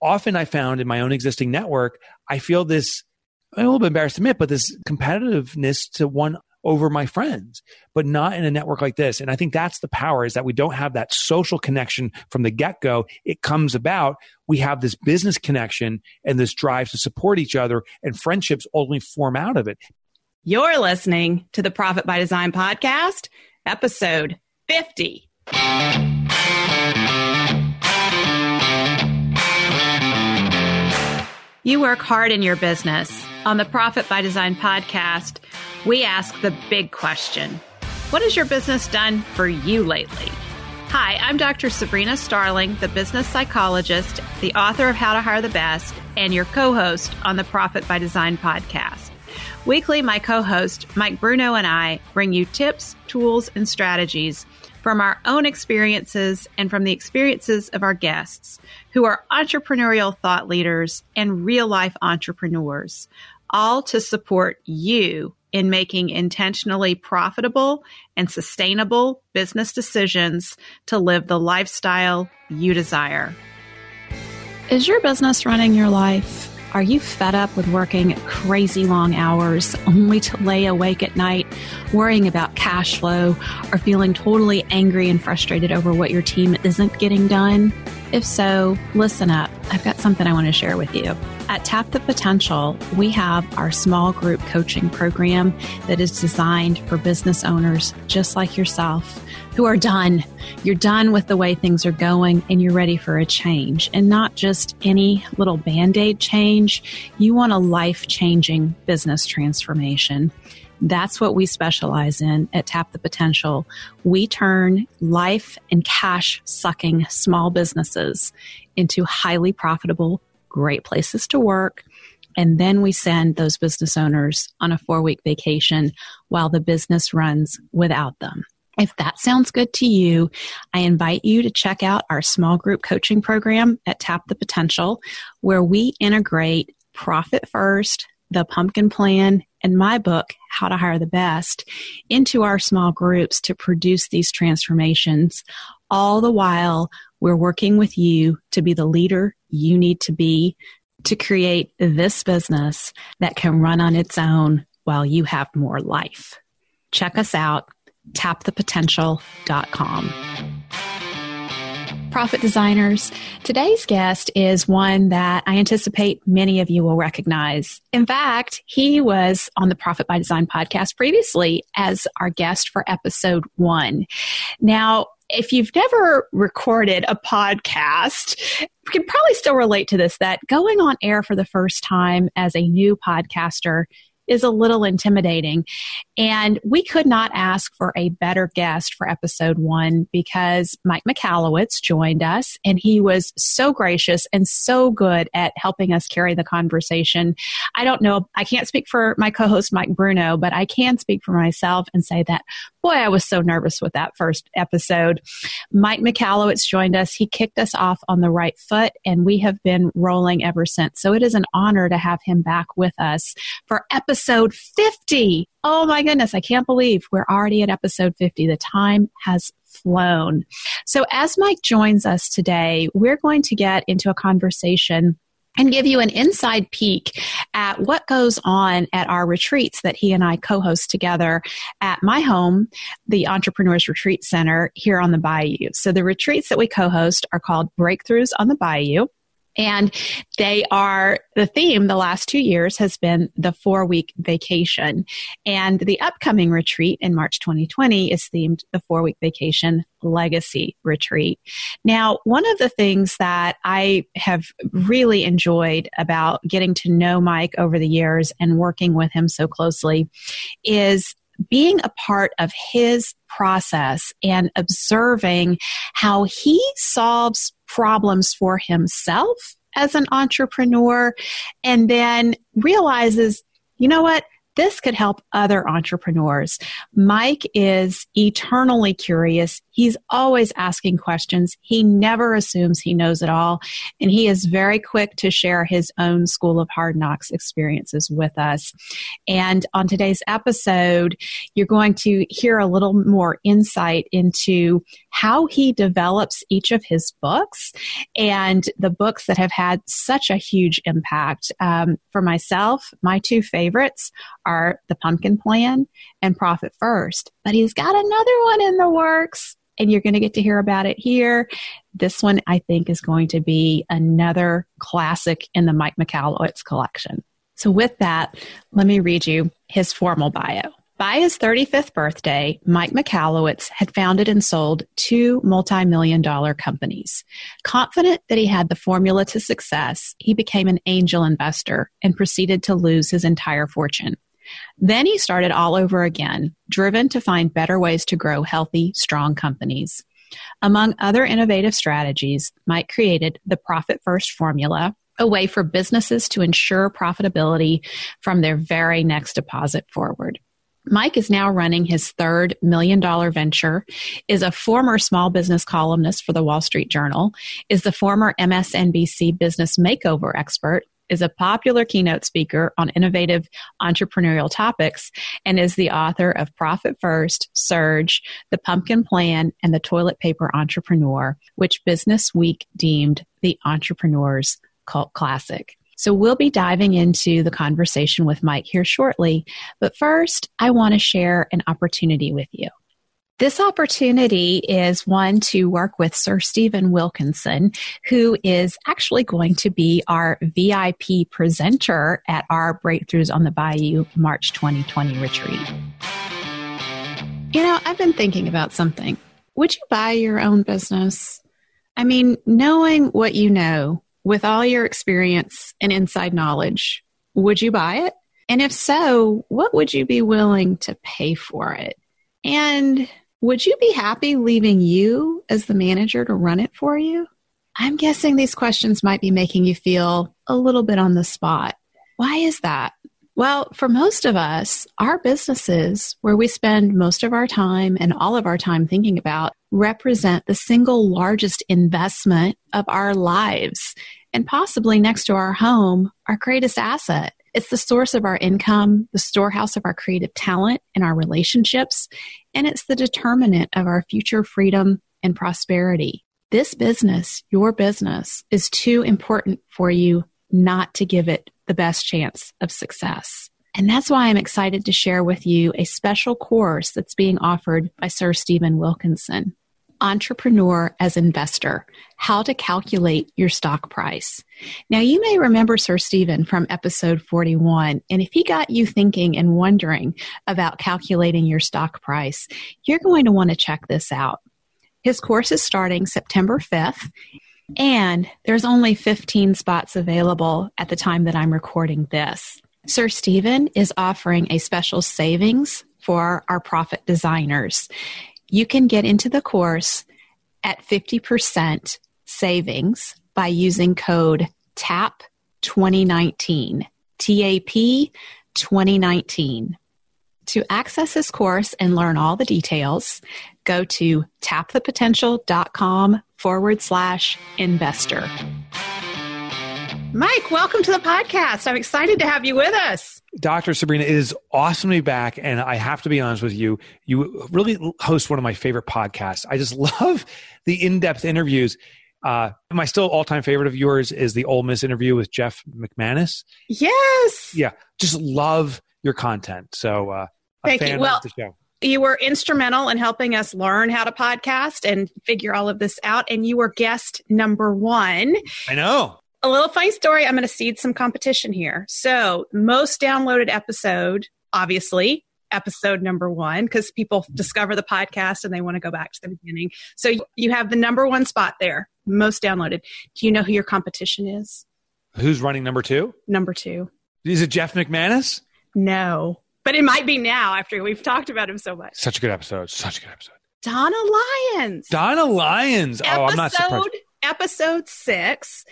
often I found in my own existing network, I feel this, I'm a little bit embarrassed to admit, but this competitiveness to one over my friends, but not in a network like this. And I think that's the power is that we don't have that social connection from the get go. It comes about. We have this business connection and this drive to support each other and friendships only form out of it. You're listening to the Profit by Design podcast, episode 50. You work hard in your business. On the Profit by Design podcast, we ask the big question What has your business done for you lately? Hi, I'm Dr. Sabrina Starling, the business psychologist, the author of How to Hire the Best, and your co host on the Profit by Design podcast. Weekly, my co host, Mike Bruno, and I bring you tips, tools, and strategies from our own experiences and from the experiences of our guests who are entrepreneurial thought leaders and real life entrepreneurs, all to support you in making intentionally profitable and sustainable business decisions to live the lifestyle you desire. Is your business running your life? Are you fed up with working crazy long hours only to lay awake at night worrying about cash flow or feeling totally angry and frustrated over what your team isn't getting done? If so, listen up. I've got something I want to share with you. At Tap the Potential, we have our small group coaching program that is designed for business owners just like yourself who are done. You're done with the way things are going and you're ready for a change and not just any little band aid change. You want a life changing business transformation. That's what we specialize in at Tap the Potential. We turn life and cash sucking small businesses into highly profitable, great places to work. And then we send those business owners on a four week vacation while the business runs without them. If that sounds good to you, I invite you to check out our small group coaching program at Tap the Potential, where we integrate profit first, the pumpkin plan, and my book, How to Hire the Best, into our small groups to produce these transformations. All the while, we're working with you to be the leader you need to be to create this business that can run on its own while you have more life. Check us out, tapthepotential.com profit designers. Today's guest is one that I anticipate many of you will recognize. In fact, he was on the Profit by Design podcast previously as our guest for episode one. Now, if you've never recorded a podcast, you can probably still relate to this that going on air for the first time as a new podcaster is a little intimidating. And we could not ask for a better guest for episode one because Mike Michalowicz joined us and he was so gracious and so good at helping us carry the conversation. I don't know, I can't speak for my co host Mike Bruno, but I can speak for myself and say that, boy, I was so nervous with that first episode. Mike Michalowicz joined us. He kicked us off on the right foot and we have been rolling ever since. So it is an honor to have him back with us for episode episode 50. Oh my goodness, I can't believe we're already at episode 50. The time has flown. So, as Mike joins us today, we're going to get into a conversation and give you an inside peek at what goes on at our retreats that he and I co host together at my home, the Entrepreneurs Retreat Center here on the Bayou. So, the retreats that we co host are called Breakthroughs on the Bayou. And they are the theme the last two years has been the four week vacation. And the upcoming retreat in March 2020 is themed the four week vacation legacy retreat. Now, one of the things that I have really enjoyed about getting to know Mike over the years and working with him so closely is being a part of his process and observing how he solves problems for himself as an entrepreneur and then realizes, you know what? This could help other entrepreneurs. Mike is eternally curious. He's always asking questions. He never assumes he knows it all. And he is very quick to share his own School of Hard Knocks experiences with us. And on today's episode, you're going to hear a little more insight into how he develops each of his books and the books that have had such a huge impact. Um, for myself, my two favorites are The Pumpkin Plan and Profit First. But he's got another one in the works and you're going to get to hear about it here. This one, I think, is going to be another classic in the Mike Michalowicz collection. So, with that, let me read you his formal bio. By his 35th birthday, Mike Michalowicz had founded and sold two multi million dollar companies. Confident that he had the formula to success, he became an angel investor and proceeded to lose his entire fortune. Then he started all over again, driven to find better ways to grow healthy, strong companies. Among other innovative strategies, Mike created the Profit First formula, a way for businesses to ensure profitability from their very next deposit forward. Mike is now running his third million dollar venture, is a former small business columnist for the Wall Street Journal, is the former MSNBC business makeover expert, is a popular keynote speaker on innovative entrepreneurial topics and is the author of Profit First, Surge, The Pumpkin Plan, and The Toilet Paper Entrepreneur, which Business Week deemed the entrepreneur's cult classic. So we'll be diving into the conversation with Mike here shortly. But first, I want to share an opportunity with you. This opportunity is one to work with Sir Stephen Wilkinson, who is actually going to be our VIP presenter at our Breakthroughs on the Bayou March 2020 retreat. You know, I've been thinking about something. Would you buy your own business? I mean, knowing what you know with all your experience and inside knowledge, would you buy it? And if so, what would you be willing to pay for it? And would you be happy leaving you as the manager to run it for you? I'm guessing these questions might be making you feel a little bit on the spot. Why is that? Well, for most of us, our businesses, where we spend most of our time and all of our time thinking about, represent the single largest investment of our lives and possibly next to our home, our greatest asset. It's the source of our income, the storehouse of our creative talent and our relationships, and it's the determinant of our future freedom and prosperity. This business, your business, is too important for you not to give it the best chance of success. And that's why I'm excited to share with you a special course that's being offered by Sir Stephen Wilkinson. Entrepreneur as Investor How to Calculate Your Stock Price. Now, you may remember Sir Stephen from episode 41, and if he got you thinking and wondering about calculating your stock price, you're going to want to check this out. His course is starting September 5th, and there's only 15 spots available at the time that I'm recording this. Sir Stephen is offering a special savings for our profit designers you can get into the course at 50% savings by using code TAP 2019. TAP 2019. To access this course and learn all the details, go to tapthepotential.com forward slash investor. Mike, welcome to the podcast. I'm excited to have you with us. Dr. Sabrina, it is awesome to be back. And I have to be honest with you, you really host one of my favorite podcasts. I just love the in depth interviews. Uh, my still all time favorite of yours is the Ole Miss interview with Jeff McManus. Yes. Yeah. Just love your content. So, uh, Thank you. Well, you were instrumental in helping us learn how to podcast and figure all of this out. And you were guest number one. I know a little funny story. I'm going to seed some competition here. So, most downloaded episode, obviously, episode number one, because people mm-hmm. discover the podcast and they want to go back to the beginning. So, you have the number one spot there, most downloaded. Do you know who your competition is? Who's running number two? Number two. Is it Jeff McManus? No, but it might be now after we've talked about him so much. Such a good episode. Such a good episode. Donna Lyons. Donna Lyons. Episode, oh, I'm not surprised. Episode six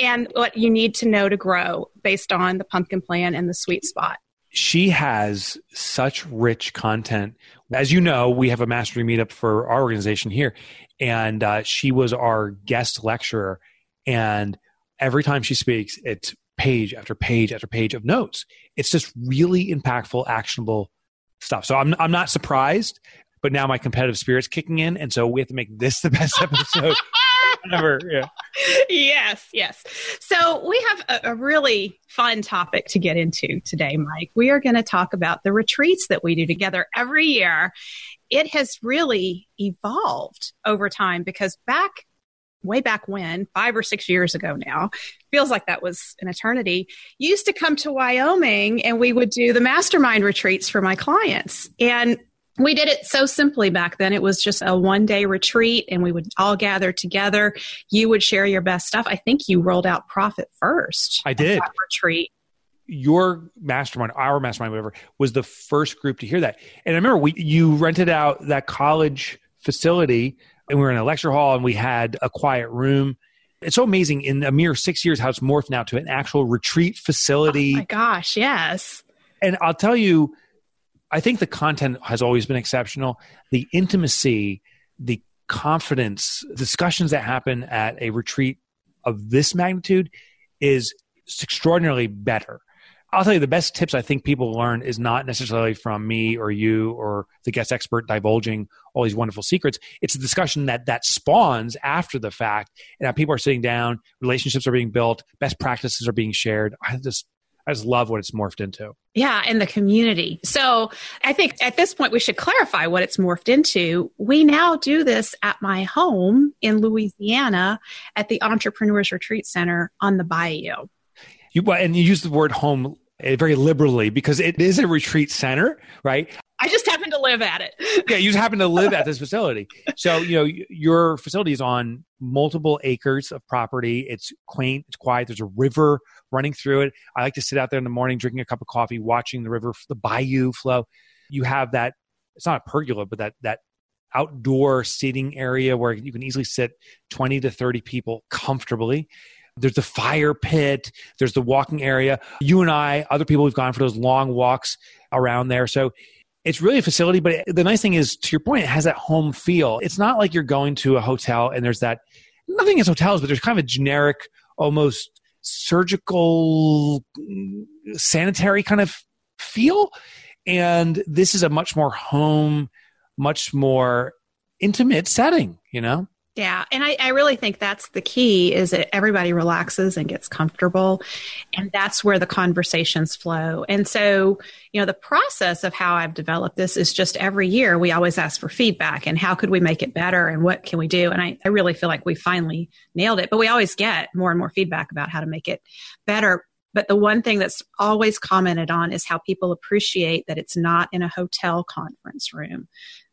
and what you need to know to grow based on the pumpkin plan and the sweet spot. She has such rich content as you know, we have a mastery meetup for our organization here, and uh, she was our guest lecturer. And every time she speaks, it's page after page after page of notes. It's just really impactful, actionable stuff. So I'm I'm not surprised, but now my competitive spirit's kicking in, and so we have to make this the best episode ever. Yeah. Yes, yes. So we have a, a, really fun topic to get into today, Mike. We are going to talk about the retreats that we do together every year. It has really evolved over time because back way back when, five or six years ago now, feels like that was an eternity, used to come to Wyoming and we would do the mastermind retreats for my clients. And we did it so simply back then. It was just a one day retreat and we would all gather together. You would share your best stuff. I think you rolled out Profit First. I did. retreat. Your mastermind, our mastermind, whatever, was the first group to hear that. And I remember we, you rented out that college facility and we were in a lecture hall and we had a quiet room. It's so amazing in a mere six years how it's morphed now to an actual retreat facility. Oh my gosh, yes. And I'll tell you, I think the content has always been exceptional. The intimacy, the confidence, discussions that happen at a retreat of this magnitude is extraordinarily better. I'll tell you the best tips I think people learn is not necessarily from me or you or the guest expert divulging all these wonderful secrets. It's a discussion that that spawns after the fact, and people are sitting down, relationships are being built, best practices are being shared. I just I just love what it's morphed into. Yeah, and the community. So I think at this point we should clarify what it's morphed into. We now do this at my home in Louisiana at the Entrepreneurs Retreat Center on the Bayou. You and you use the word home eh, very liberally because it is a retreat center, right? I just happen to live at it. yeah, you just happen to live at this facility. So, you know, your facility is on multiple acres of property. It's quaint, it's quiet. There's a river running through it. I like to sit out there in the morning, drinking a cup of coffee, watching the river, the bayou flow. You have that, it's not a pergola, but that, that outdoor seating area where you can easily sit 20 to 30 people comfortably. There's the fire pit. There's the walking area. You and I, other people, we've gone for those long walks around there. So it's really a facility, but the nice thing is, to your point, it has that home feel. It's not like you're going to a hotel and there's that, nothing against hotels, but there's kind of a generic, almost surgical, sanitary kind of feel. And this is a much more home, much more intimate setting, you know? Yeah, and I, I, really think that's the key is that everybody relaxes and gets comfortable, and that's where the conversations flow. And so, you know, the process of how I've developed this is just every year we always ask for feedback and how could we make it better and what can we do. And I, I really feel like we finally nailed it, but we always get more and more feedback about how to make it better. But the one thing that's always commented on is how people appreciate that it's not in a hotel conference room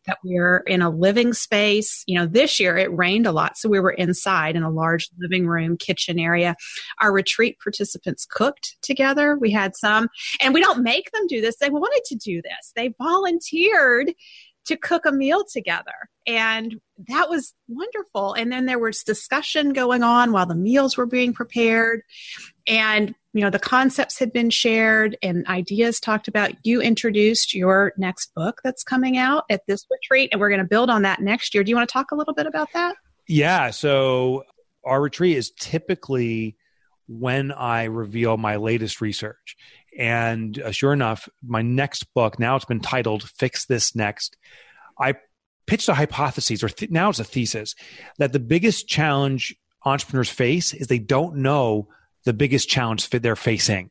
that we're in a living space. You know, this year it rained a lot, so we were inside in a large living room, kitchen area. Our retreat participants cooked together. We had some, and we don't make them do this. They wanted to do this. They volunteered to cook a meal together. And that was wonderful. And then there was discussion going on while the meals were being prepared. And you know the concepts had been shared and ideas talked about. You introduced your next book that's coming out at this retreat and we're going to build on that next year. Do you want to talk a little bit about that? Yeah so our retreat is typically when i reveal my latest research. And uh, sure enough my next book now it's been titled fix this next i pitched a hypothesis or th- now it's a thesis that the biggest challenge entrepreneurs face is they don't know the biggest challenge they're facing.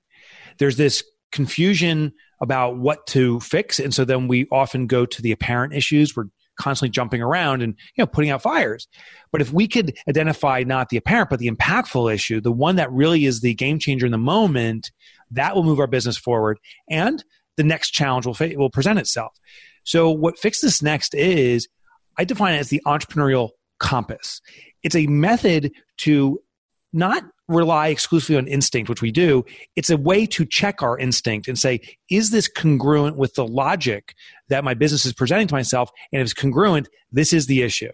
There's this confusion about what to fix. And so then we often go to the apparent issues. We're constantly jumping around and you know putting out fires. But if we could identify not the apparent but the impactful issue, the one that really is the game changer in the moment, that will move our business forward and the next challenge will fa- will present itself. So what fix this next is I define it as the entrepreneurial compass. It's a method to not rely exclusively on instinct, which we do. It's a way to check our instinct and say, is this congruent with the logic that my business is presenting to myself? And if it's congruent, this is the issue.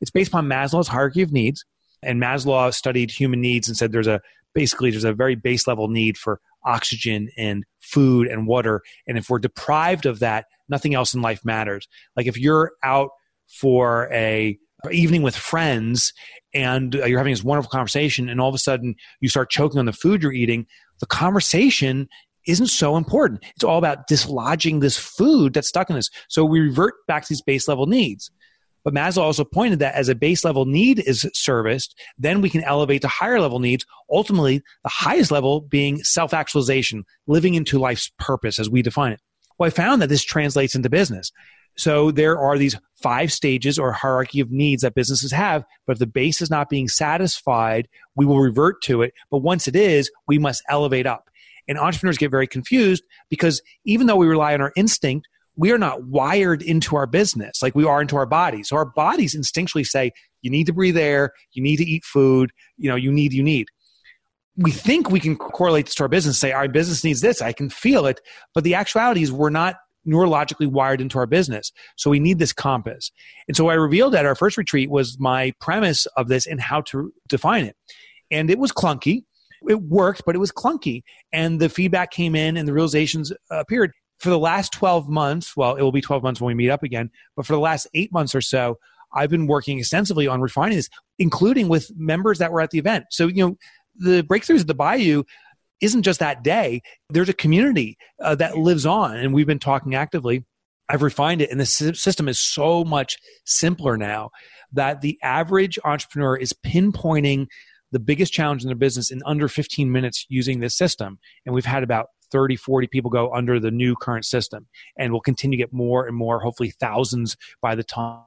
It's based upon Maslow's hierarchy of needs. And Maslow studied human needs and said there's a basically there's a very base level need for oxygen and food and water. And if we're deprived of that, nothing else in life matters. Like if you're out for a evening with friends and uh, you're having this wonderful conversation and all of a sudden you start choking on the food you're eating, the conversation isn't so important. It's all about dislodging this food that's stuck in us. So we revert back to these base level needs. But Maslow also pointed that as a base level need is serviced, then we can elevate to higher level needs, ultimately, the highest level being self actualization, living into life's purpose as we define it. Well, I found that this translates into business. So there are these five stages or hierarchy of needs that businesses have, but if the base is not being satisfied, we will revert to it. But once it is, we must elevate up. And entrepreneurs get very confused because even though we rely on our instinct, we are not wired into our business like we are into our bodies. So our bodies instinctually say, you need to breathe air, you need to eat food, you know, you need, you need. We think we can correlate this to our business, say our business needs this, I can feel it. But the actuality is we're not neurologically wired into our business. So we need this compass. And so I revealed at our first retreat was my premise of this and how to define it. And it was clunky. It worked, but it was clunky. And the feedback came in and the realizations uh, appeared for the last 12 months, well, it will be 12 months when we meet up again, but for the last eight months or so, I've been working extensively on refining this, including with members that were at the event. So, you know, the breakthroughs at the Bayou isn't just that day. There's a community uh, that lives on, and we've been talking actively. I've refined it, and the system is so much simpler now that the average entrepreneur is pinpointing the biggest challenge in their business in under 15 minutes using this system. And we've had about 30, 40 people go under the new current system. And we'll continue to get more and more, hopefully thousands by the time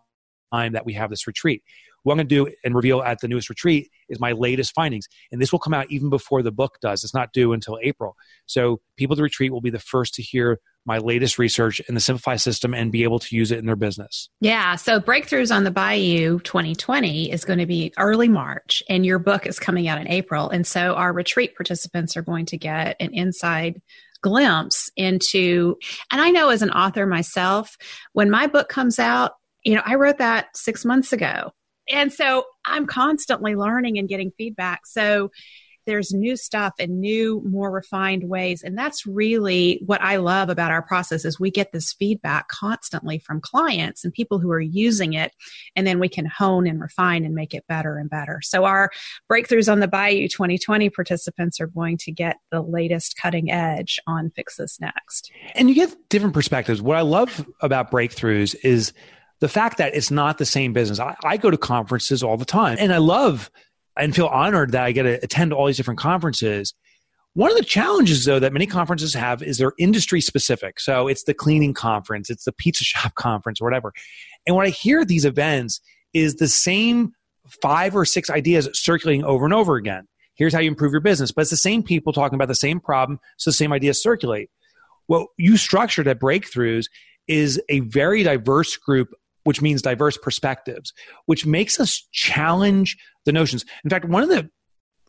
that we have this retreat. What I'm going to do and reveal at the newest retreat is my latest findings. And this will come out even before the book does. It's not due until April. So people at the retreat will be the first to hear my latest research in the Simplify system and be able to use it in their business. Yeah. So Breakthroughs on the Bayou 2020 is going to be early March, and your book is coming out in April. And so our retreat participants are going to get an inside glimpse into, and I know as an author myself, when my book comes out, you know, I wrote that six months ago. And so I'm constantly learning and getting feedback. So there's new stuff and new more refined ways. And that's really what i love about our process is we get this feedback constantly from clients and people who are using it. And then we can hone and refine and make it better and better. So our breakthroughs on the bayou 2020 participants are going to get the latest cutting edge on fix this next. And you get different perspectives. What i love about breakthroughs is the fact that it's not the same business. I, I, go to conferences all the time and I love and feel honored that I get to attend all these different conferences. One of the challenges, though, that many conferences have is they're industry specific. So it's the cleaning conference, it's the pizza shop conference, or whatever. And what I hear at these events is the same five or six ideas circulating over and over again. Here's how you improve your business. But it's the same people talking about the same problem, so the same ideas circulate. What you structured at Breakthroughs is a very diverse group which means diverse perspectives, which makes us challenge the notions. In fact, one of the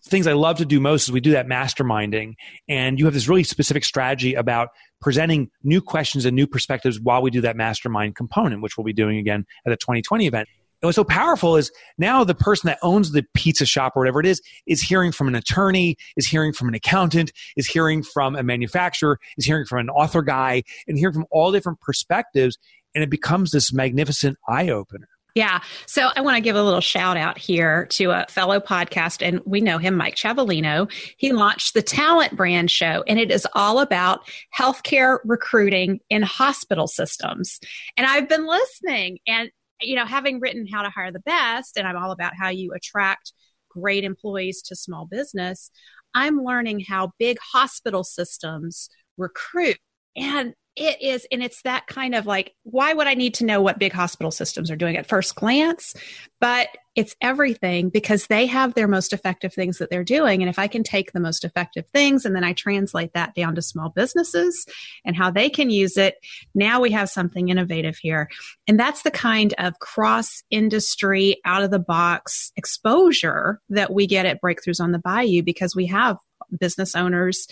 things I love to do most is we do that masterminding, and you have this really specific strategy about presenting new questions and new perspectives while we do that mastermind component, which we'll be doing again at the 2020 event. And what's so powerful is now the person that owns the pizza shop or whatever it is is hearing from an attorney, is hearing from an accountant, is hearing from a manufacturer, is hearing from an author guy, and hearing from all different perspectives and it becomes this magnificent eye opener. Yeah. So I want to give a little shout out here to a fellow podcast, and we know him, Mike Chavellino. He launched the Talent Brand Show, and it is all about healthcare recruiting in hospital systems. And I've been listening, and, you know, having written How to Hire the Best, and I'm all about how you attract great employees to small business, I'm learning how big hospital systems recruit. And it is, and it's that kind of like, why would I need to know what big hospital systems are doing at first glance? But it's everything because they have their most effective things that they're doing. And if I can take the most effective things and then I translate that down to small businesses and how they can use it, now we have something innovative here. And that's the kind of cross industry, out of the box exposure that we get at Breakthroughs on the Bayou because we have business owners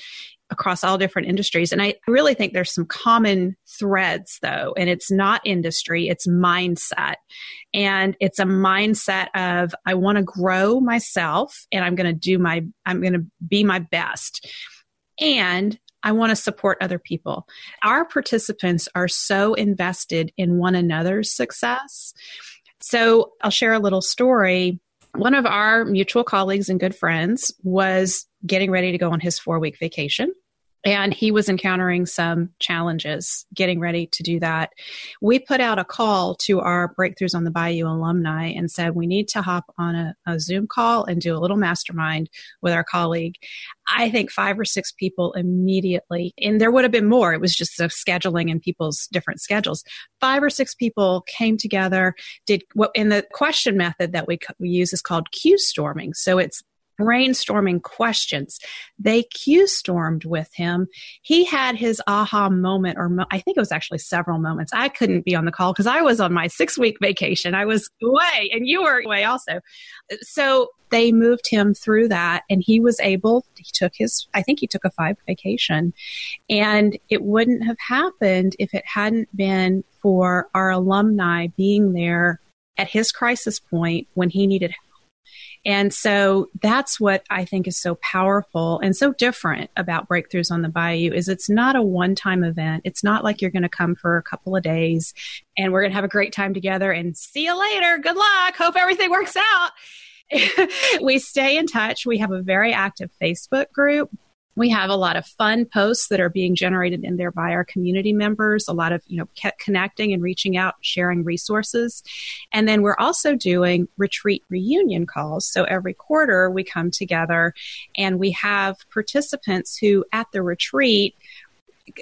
across all different industries. And I really think there's some common threads though, and it's not industry, it's mindset. And it's a mindset of I want to grow myself and I'm going to do my, I'm going to be my best. And I want to support other people. Our participants are so invested in one another's success. So I'll share a little story. One of our mutual colleagues and good friends was getting ready to go on his four week vacation and he was encountering some challenges getting ready to do that. We put out a call to our Breakthroughs on the Bayou alumni and said we need to hop on a, a, Zoom call and do a little mastermind with our colleague. I think five or six people immediately, and there would have been more. It was just the scheduling and people's different schedules. Five or six people came together, did what in the question method that we, we use is called Q storming. So it's brainstorming questions. They Q stormed with him. He had his aha moment, or mo- I think it was actually several moments. I couldn't be on the call because I was on my six week vacation. I was away, and you were away also. So they moved him through that, and he was able, he took his, I think he took a five vacation, and it wouldn't have happened if it hadn't been for our alumni being there at his crisis point when he needed and so that's what I think is so powerful and so different about breakthroughs on the bayou is it's not a one-time event. It's not like you're going to come for a couple of days and we're going to have a great time together and see you later. Good luck. Hope everything works out. we stay in touch. We have a very active Facebook group we have a lot of fun posts that are being generated in there by our community members, a lot of, you know, connecting and reaching out, sharing resources. And then we're also doing retreat reunion calls. So every quarter we come together and we have participants who at the retreat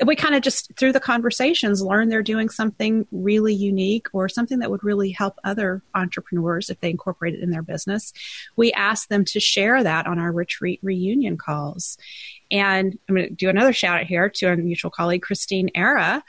we kind of just through the conversations learn they're doing something really unique or something that would really help other entrepreneurs if they incorporate it in their business. We ask them to share that on our retreat reunion calls. And I'm going to do another shout out here to our mutual colleague, Christine Era,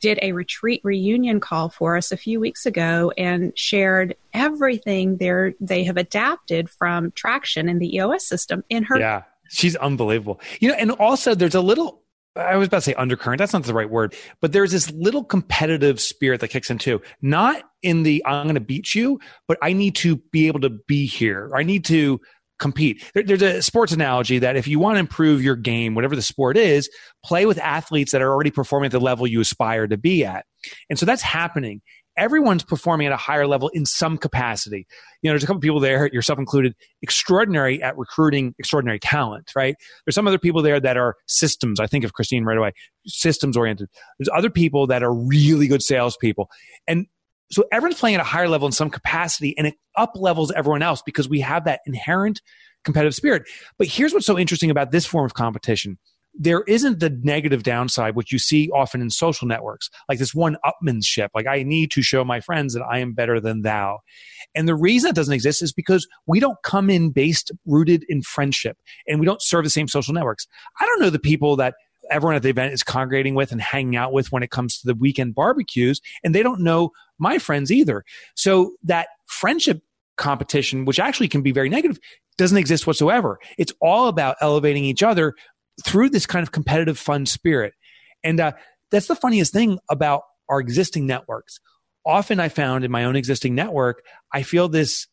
did a retreat reunion call for us a few weeks ago and shared everything they they have adapted from traction in the EOS system in her. Yeah, she's unbelievable. You know, and also there's a little I was about to say undercurrent. That's not the right word, but there's this little competitive spirit that kicks in too. Not in the I'm going to beat you, but I need to be able to be here. I need to compete. There, there's a sports analogy that if you want to improve your game, whatever the sport is, play with athletes that are already performing at the level you aspire to be at. And so that's happening everyone's performing at a higher level in some capacity. You know, there's a couple people there, yourself included, extraordinary at recruiting extraordinary talent, right? There's some other people there that are systems. I think of Christine right away, systems oriented. There's other people that are really good salespeople. And so everyone's playing at a higher level in some capacity and it up levels everyone else because we have that inherent competitive spirit. But here's what's so interesting about this form of competition there isn't the negative downside, which you see often in social networks, like this one upmanship. Like, I need to show my friends that I am better than thou. And the reason it doesn't exist is because we don't come in based, rooted in friendship, and we don't serve the same social networks. I don't know the people that everyone at the event is congregating with and hanging out with when it comes to the weekend barbecues, and they don't know my friends either. So that friendship competition, which actually can be very negative, doesn't exist whatsoever. It's all about elevating each other through this kind of competitive fun spirit. And uh, that's the funniest thing about our existing networks. Often I found in my own existing network, I feel this,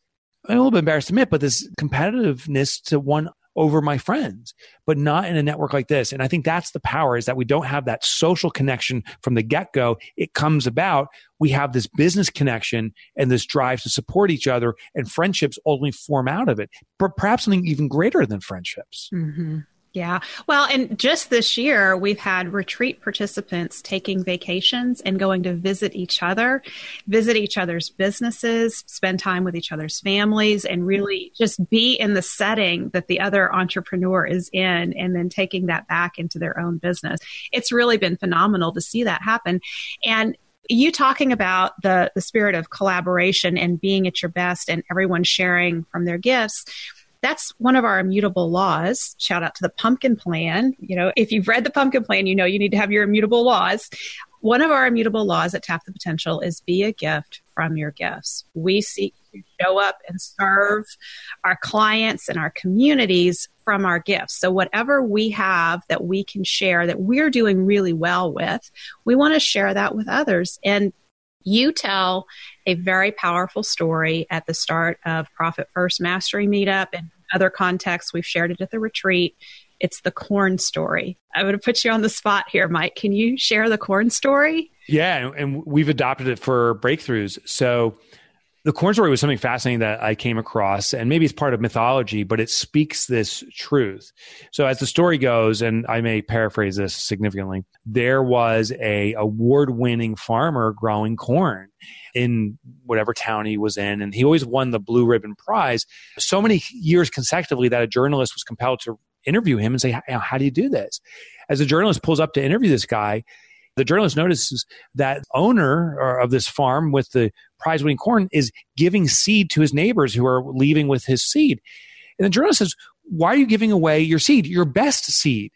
I'm a little bit embarrassed to admit, but this competitiveness to one over my friends, but not in a network like this. And I think that's the power is that we don't have that social connection from the get go. It comes about. We have this business connection and this drive to support each other and friendships only form out of it, but perhaps something even greater than friendships. Mm-hmm. Yeah. Well, and just this year, we've had retreat participants taking vacations and going to visit each other, visit each other's businesses, spend time with each other's families, and really just be in the setting that the other entrepreneur is in, and then taking that back into their own business. It's really been phenomenal to see that happen. And you talking about the, the spirit of collaboration and being at your best and everyone sharing from their gifts that's one of our immutable laws. Shout out to the pumpkin plan. You know, if you've read the pumpkin plan, you know you need to have your immutable laws. One of our immutable laws at Tap the Potential is be a gift from your gifts. We seek to show up and serve our clients and our communities from our gifts. So, whatever we have that we can share that we're doing really well with, we want to share that with others. And you tell a very powerful story at the start of Profit First Mastery Meetup and other contexts. We've shared it at the retreat. It's the corn story. I'm going to put you on the spot here, Mike. Can you share the corn story? Yeah, and we've adopted it for breakthroughs. So the corn story was something fascinating that I came across, and maybe it's part of mythology, but it speaks this truth. So as the story goes, and I may paraphrase this significantly, there was a award-winning farmer growing corn in whatever town he was in, and he always won the blue ribbon prize so many years consecutively that a journalist was compelled to interview him and say, How do you do this? As the journalist pulls up to interview this guy, the journalist notices that owner uh, of this farm with the prize winning corn is giving seed to his neighbors who are leaving with his seed. And the journalist says, Why are you giving away your seed, your best seed?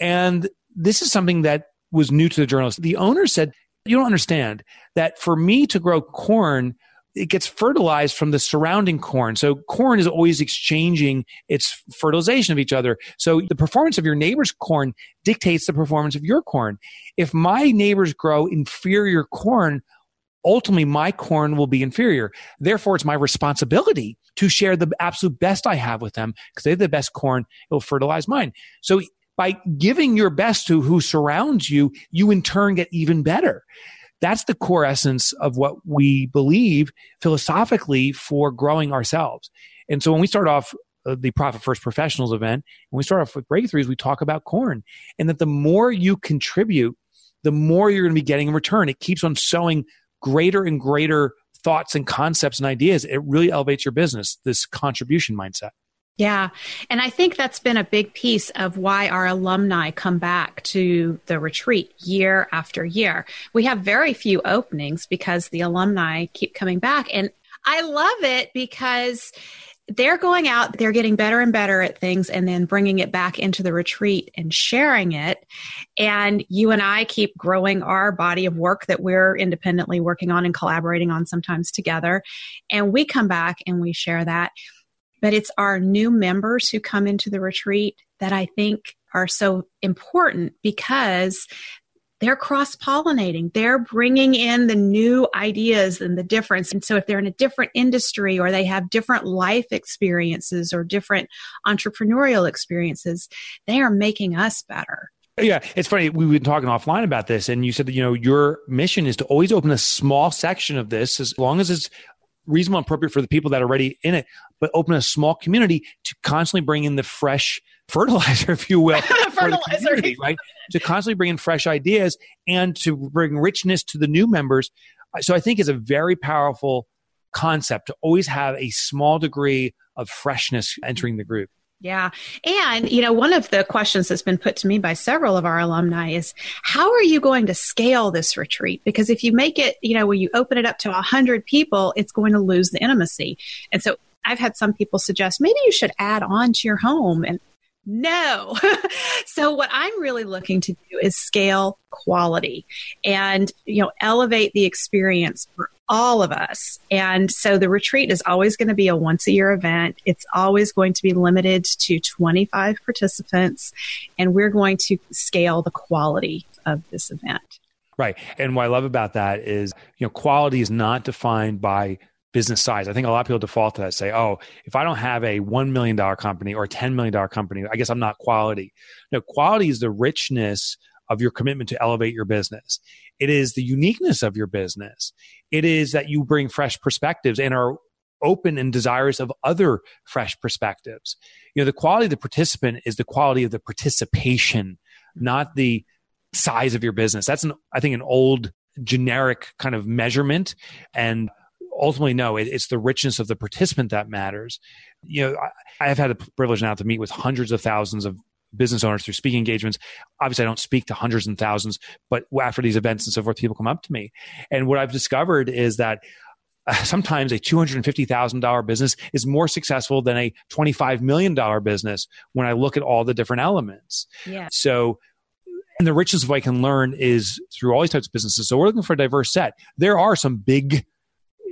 And this is something that was new to the journalist. The owner said, You don't understand that for me to grow corn, it gets fertilized from the surrounding corn. So corn is always exchanging its fertilization of each other. So the performance of your neighbor's corn dictates the performance of your corn. If my neighbors grow inferior corn, ultimately my corn will be inferior. Therefore, it's my responsibility to share the absolute best I have with them because they have the best corn. It will fertilize mine. So by giving your best to who surrounds you, you in turn get even better. That's the core essence of what we believe philosophically for growing ourselves. And so when we start off uh, the Profit First Professionals event, when we start off with breakthroughs, we talk about corn and that the more you contribute, the more you're going to be getting in return. It keeps on sowing greater and greater thoughts and concepts and ideas. It really elevates your business, this contribution mindset. Yeah. And I think that's been a big piece of why our alumni come back to the retreat year after year. We have very few openings because the alumni keep coming back. And I love it because they're going out, they're getting better and better at things and then bringing it back into the retreat and sharing it. And you and I keep growing our body of work that we're independently working on and collaborating on sometimes together. And we come back and we share that but it's our new members who come into the retreat that I think are so important because they're cross pollinating. They're bringing in the new ideas and the difference. And so if they're in a different industry or they have different life experiences or different entrepreneurial experiences, they are making us better. Yeah, it's funny. We've been talking offline about this, and you said that you know your mission is to always open a small section of this, as long as it's reasonable and appropriate for the people that are already in it, but open a small community to constantly bring in the fresh fertilizer, if you will, for the community, right? To constantly bring in fresh ideas and to bring richness to the new members. So I think it's a very powerful concept to always have a small degree of freshness entering the group. Yeah. And, you know, one of the questions that's been put to me by several of our alumni is how are you going to scale this retreat? Because if you make it, you know, when you open it up to 100 people, it's going to lose the intimacy. And so I've had some people suggest maybe you should add on to your home and no. so what I'm really looking to do is scale quality and, you know, elevate the experience for all of us. And so the retreat is always going to be a once a year event. It's always going to be limited to 25 participants and we're going to scale the quality of this event. Right. And what I love about that is, you know, quality is not defined by business size. I think a lot of people default to that say, oh, if I don't have a $1 million company or a $10 million company, I guess I'm not quality. No, quality is the richness of your commitment to elevate your business. It is the uniqueness of your business. It is that you bring fresh perspectives and are open and desirous of other fresh perspectives. You know, the quality of the participant is the quality of the participation, not the size of your business. That's an, I think, an old generic kind of measurement. And ultimately no it, it's the richness of the participant that matters you know I, have had the privilege now to meet with hundreds of thousands of business owners through speaking engagements obviously i don't speak to hundreds and thousands but after these events and so forth people come up to me and what i've discovered is that uh, sometimes a $250,000 business is more successful than a $25 million business when I look at all the different elements. Yeah. So And the richness of what I can learn is through all these types of businesses. So we're looking for a diverse set. There are some big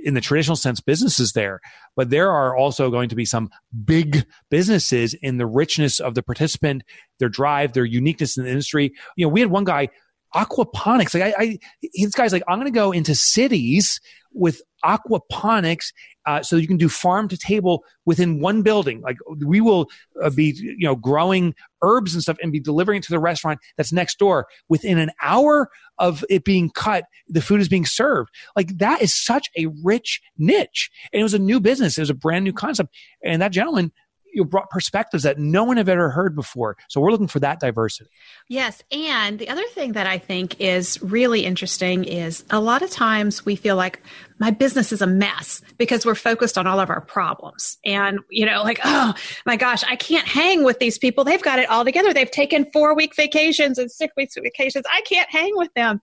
in the traditional sense businesses there, but there are also going to be some big businesses in the richness of the participant, their drive, their uniqueness in the industry. You know, we had one guy, aquaponics. Like I, I this guy's like, I'm going to go into cities with aquaponics uh, so you can do farm to table within one building. Like we will uh, be, you know, growing herbs and stuff and be delivering it to the restaurant that's next door within an hour of it being cut. The food is being served. Like that is such a rich niche. And it was a new business. It was a brand new concept. And that gentleman you brought perspectives that no one have ever heard before. So we're looking for that diversity. Yes. And the other thing that I think is really interesting is a lot of times we feel like my business is a mess because we're focused on all of our problems. And, you know, like, oh my gosh, I can't hang with these people. They've got it all together. They've taken four week vacations and six weeks vacations. I can't hang with them.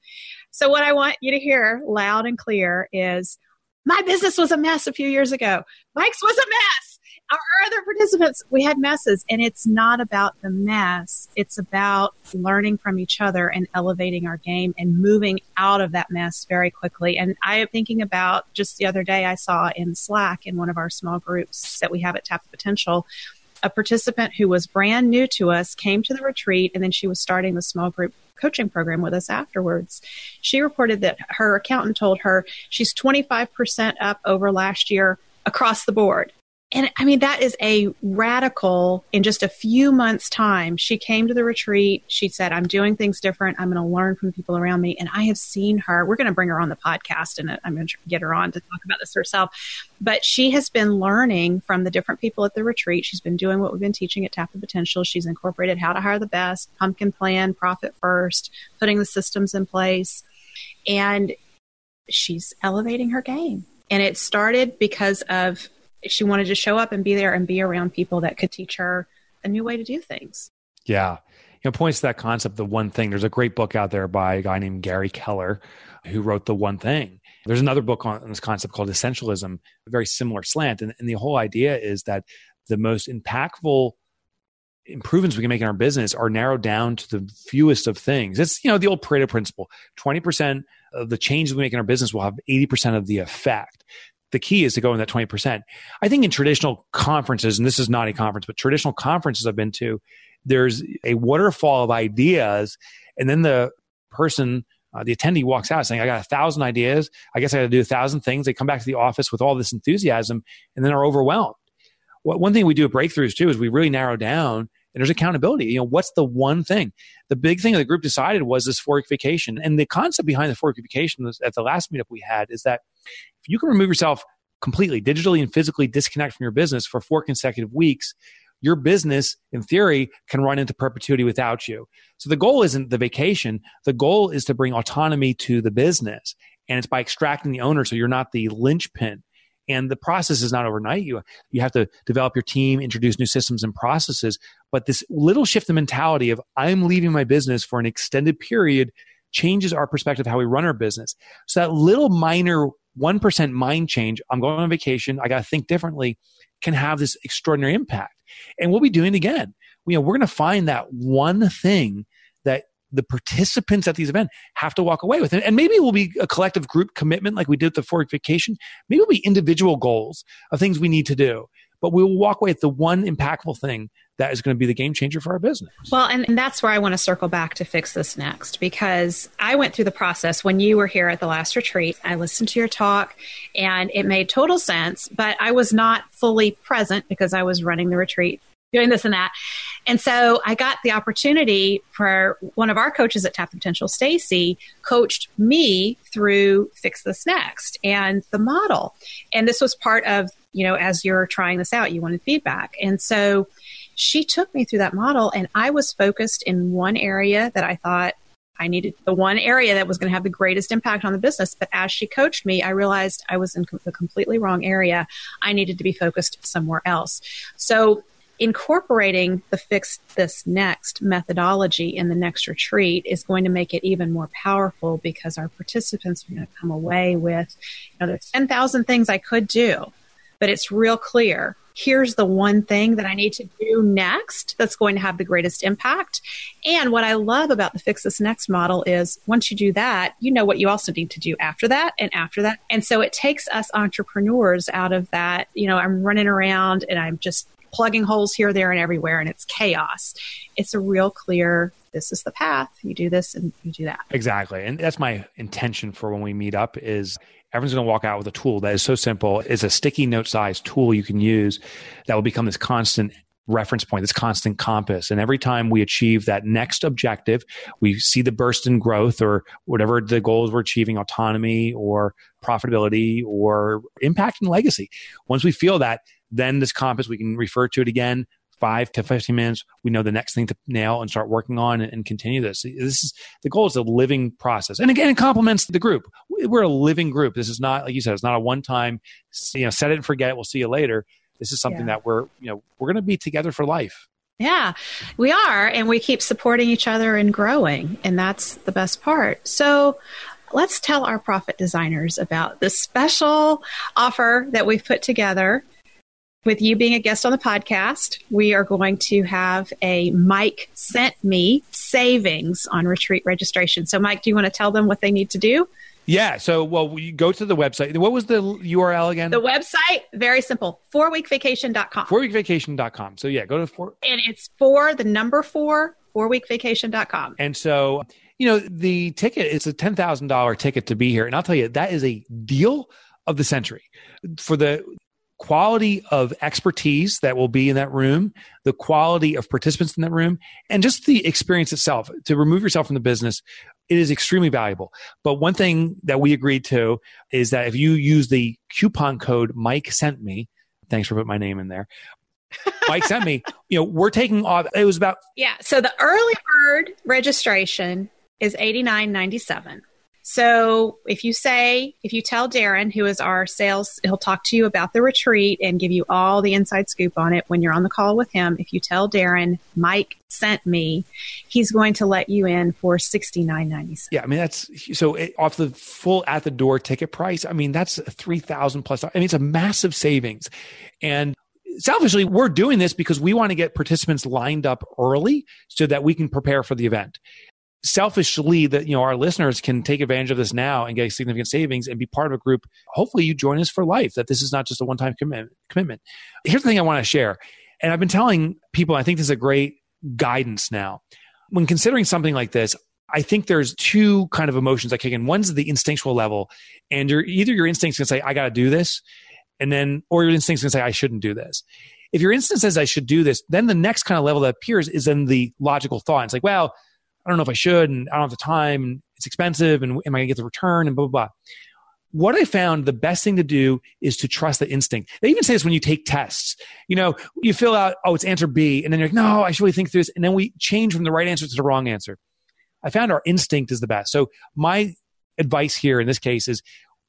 So what I want you to hear loud and clear is my business was a mess a few years ago. Mike's was a mess our other participants, we had messes, and it's not about the mess. It's about learning from each other and elevating our game and moving out of that mess very quickly. And I am thinking about just the other day, I saw in Slack in one of our small groups that we have at Tap the Potential, a participant who was brand new to us came to the retreat, and then she was starting the small group coaching program with us afterwards. She reported that her accountant told her she's 25% up over last year across the board. And I mean, that is a radical, in just a few months' time, she came to the retreat. She said, I'm doing things different. I'm going to learn from people around me. And I have seen her, we're going to bring her on the podcast and uh, I'm going to get her on to talk about this herself. But she has been learning from the different people at the retreat. She's been doing what we've been teaching at Tap the Potential. She's incorporated how to hire the best, pumpkin plan, profit first, putting the systems in place. And she's elevating her game. And it started because of she wanted to show up and be there and be around people that could teach her a new way to do things. Yeah. You know, points to that concept, the one thing. There's a great book out there by a guy named Gary Keller who wrote The One Thing. There's another book on this concept called Essentialism, a very similar slant. And, and the whole idea is that the most impactful improvements we can make in our business are narrowed down to the fewest of things. It's, you know, the old Pareto principle 20% of the changes we make in our business will have 80% of the effect the key is to go in that 20%. I think in traditional conferences, and this is not a conference, but traditional conferences I've been to, there's a waterfall of ideas. And then the person, uh, the attendee walks out saying, I got a thousand ideas. I guess I got to do a thousand things. They come back to the office with all this enthusiasm and then are overwhelmed. One thing we do at Breakthroughs too is we really narrow down and there's accountability. You know, what's the one thing? The big thing the group decided was this vacation. And the concept behind the vacation at the last meetup we had is that if you can remove yourself completely, digitally and physically disconnect from your business for four consecutive weeks, your business, in theory, can run into perpetuity without you. So the goal isn't the vacation. The goal is to bring autonomy to the business. And it's by extracting the owner so you're not the linchpin. And the process is not overnight. You, you have to develop your team, introduce new systems and processes. But this little shift in mentality of I'm leaving my business for an extended period changes our perspective of how we run our business. So that little minor 1% mind change, I'm going on vacation, I got to think differently, can have this extraordinary impact. And we'll be doing it again. You know, we're going to find that one thing that the participants at these events have to walk away with. And maybe it will be a collective group commitment like we did at the Four Week Vacation. Maybe it'll be individual goals of things we need to do. But we will walk away with the one impactful thing that is going to be the game changer for our business. Well, and, and, that's where I want to circle back to fix this next because I went through the process when you were here at the last retreat. I listened to your talk and it made total sense, but I was not fully present because I was running the retreat, doing this and that. And so I got the opportunity for one of our coaches at Tap the Potential, Stacy, coached me through Fix This Next and the model. And this was part of, you know, as you're trying this out, you wanted feedback. And so she took me through that model and I was focused in one area that I thought I needed the one area that was going to have the greatest impact on the business. But as she coached me, I realized I was in the completely wrong area. I needed to be focused somewhere else. So incorporating the fix this next methodology in the next retreat is going to make it even more powerful because our participants are going to come away with, you know, there's 10,000 things I could do, but it's real clear here's the one thing that I need to do next that's going to have the greatest impact. And what I love about the Fix This Next model is once you do that, you know what you also need to do after that and after that. And so it takes us entrepreneurs out of that, you know, I'm running around and I'm just plugging holes here, there, and everywhere, and it's chaos. It's a real clear this is the path. You do this and you do that. Exactly. And that's my intention for when we meet up is everyone's going to walk out with a tool that is so simple. It's a sticky note size tool you can use that will become this constant reference point, this constant compass. And every time we achieve that next objective, we see the burst in growth or whatever the goals we're achieving, autonomy or profitability or impact and legacy. Once we feel that, then this compass, we can refer to it again, five to 15 minutes, we know the next thing to nail and start working on and, and, continue this. This is the goal is a living process. And again, it complements the group. We're a living group. This is not, like you said, it's not a one time, you know, set it and forget. It. We'll see you later. This is something yeah. that we're, you know, we're going to be together for life. Yeah, we are. And we keep supporting each other and growing. And that's the best part. So let's tell our profit designers about this special offer that we've put together with you being a guest on the podcast, we are going to have a Mike sent me savings on retreat registration. So, Mike, do you want to tell them what they need to do? Yeah. So, well, we go to the website. What was the URL again? The website, very simple, fourweekvacation.com. Fourweekvacation.com. So, yeah, go to four. And it's for the number four, fourweekvacation.com. And so, you know, the ticket is a $10,000 ticket to be here. And I'll tell you, that is a deal of the century for the quality of expertise that will be in that room, the quality of participants in that room, and just the experience itself. To remove yourself from the business, it is extremely valuable. But one thing that we agreed to is that if you use the coupon code Mike sent me, thanks for putting my name in there. Mike sent me, you know, we're taking off. It was about. Yeah. So the early bird registration is eighty nine ninety seven. So if you say, if you tell Darren, who is our sales, he'll talk to you about the retreat and give you all the inside scoop on it when you're on the call with him. If you tell Darren, Mike sent me, he's going to let you in for sixty nine ninety seven. Yeah, I mean that's so it, off the full at the door ticket price. I mean that's three thousand plus. I mean it's a massive savings, and selfishly, we're doing this because we want to get participants lined up early so that we can prepare for the event selfishly that you know our listeners can take advantage of this now and get significant savings and be part of a group hopefully you join us for life that this is not just a one-time commitment here's the thing i want to share and i've been telling people i think this is a great guidance now when considering something like this I think there's two kind of emotions that kick in. One's the instinctual level, and you're either your instincts can say, I gotta do this, and then or your instincts can say, I shouldn't do this. If your instinct says I should do this, then the next kind of level that appears is then the logical thought. It's like, well, I don't know if I should, and I don't have the time, and it's expensive, and am I going to get the return, and blah, blah, blah. What I found the best thing to do is to trust the instinct. They even say this when you take tests. You know, you fill out, oh, it's answer B, and then you're like, no, I should really think through this. And then we change from the right answer to the wrong answer. I found our instinct is the best. So my advice here in this case is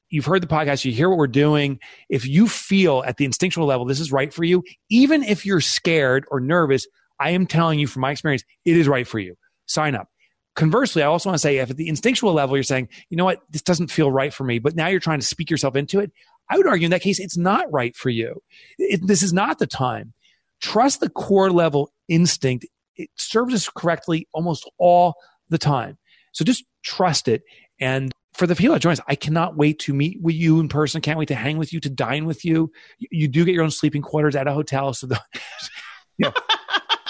you've heard the podcast, you hear what we're doing. If you feel at the instinctual level this is right for you, even if you're scared or nervous, I am telling you from my experience, it is right for you sign up. Conversely, I also want to say if at the instinctual level you're saying, you know what, this doesn't feel right for me, but now you're trying to speak yourself into it, I would argue in that case, it's not right for you. It, this is not the time. Trust the core level instinct. It serves us correctly almost all the time. So just trust it. And for the people that join us, I cannot wait to meet with you in person. Can't wait to hang with you, to dine with you. You do get your own sleeping quarters at a hotel. So the, you know,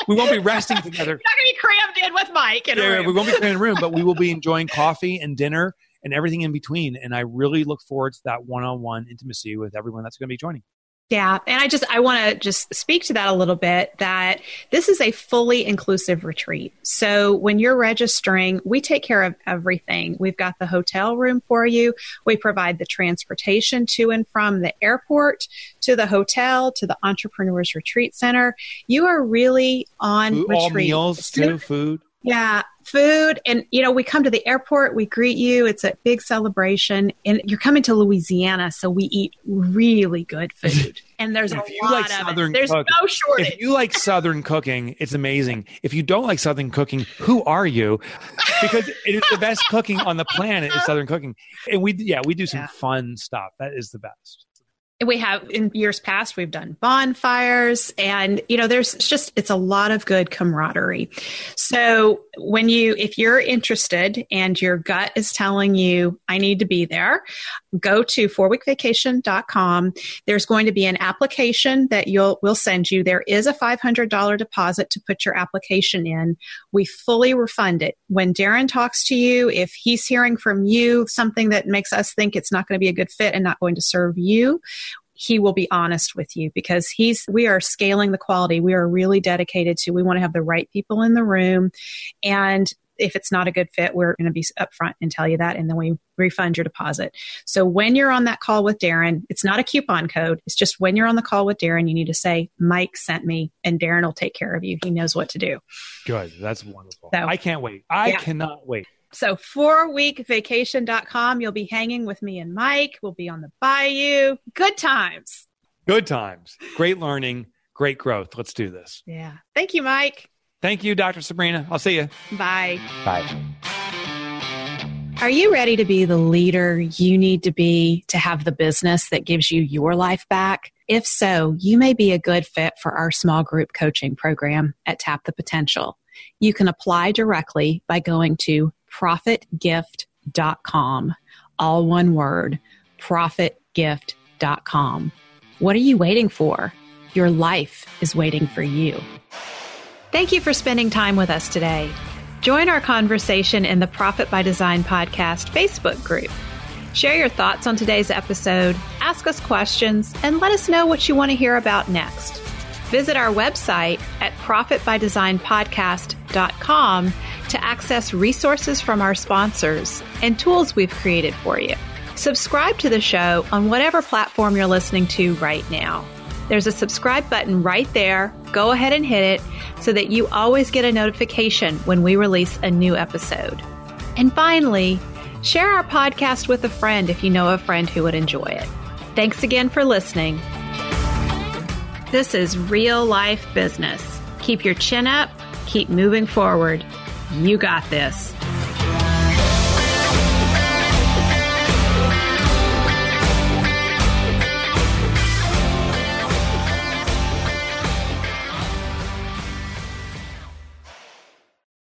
we won't be resting together. in with Mike. In yeah, we won't be in a room, but we will be enjoying coffee and dinner and everything in between. And I really look forward to that one-on-one intimacy with everyone that's going to be joining. Yeah. And I just, I want to just speak to that a little bit that this is a fully inclusive retreat. So when you're registering, we take care of everything. We've got the hotel room for you. We provide the transportation to and from the airport to the hotel to the Entrepreneurs Retreat Center. You are really on food, retreat. All meals too, food. Yeah, food. And, you know, we come to the airport, we greet you. It's a big celebration. And you're coming to Louisiana, so we eat really good food. And there's a lot like of Southern it. There's cook, no shortage. If you like Southern cooking, it's amazing. If you don't like Southern cooking, who are you? Because it is the best cooking on the planet is Southern cooking. And we, yeah, we do some yeah. fun stuff. That is the best. We have in years past we've done bonfires and you know there's just it's a lot of good camaraderie. So when you if you're interested and your gut is telling you i need to be there go to fourweekvacation.com there's going to be an application that you'll we'll send you. There is a $500 deposit to put your application in. We fully refund it. When darren talks to you if he's hearing from you something that makes us think it's not going to be a good fit and not going to serve you he will be honest with you because he's we are scaling the quality. We are really dedicated to we want to have the right people in the room. And if it's not a good fit, we're going to be upfront and tell you that, and then we refund your deposit. So when you're on that call with Darren, it's not a coupon code. It's just when you're on the call with Darren, you need to say, Mike sent me, and Darren will take care of you. He knows what to do. Good. That's wonderful. So, I can't wait. I yeah. cannot wait. So, fourweekvacation.com, you'll be hanging with me and Mike. We'll be on the bayou. Good times. Good times. Great learning, great growth. Let's do this. Yeah. Thank you, Mike. Thank you, Dr. Sabrina. I'll see you. Bye. Bye. Are you ready to be the leader you need to be to have the business that gives you your life back? If so, you may be a good fit for our small group coaching program at Tap the Potential. You can apply directly by going to profitgift.com. All one word, profitgift.com. What are you waiting for? Your life is waiting for you. Thank you for spending time with us today. Join our conversation in the Profit by Design podcast Facebook group. Share your thoughts on today's episode, ask us questions, and let us know what you want to hear about next. Visit our website at profitbydesignpodcast.com to access resources from our sponsors and tools we've created for you. Subscribe to the show on whatever platform you're listening to right now. There's a subscribe button right there. Go ahead and hit it so that you always get a notification when we release a new episode. And finally, share our podcast with a friend if you know a friend who would enjoy it. Thanks again for listening. This is real life business. Keep your chin up, keep moving forward. You got this.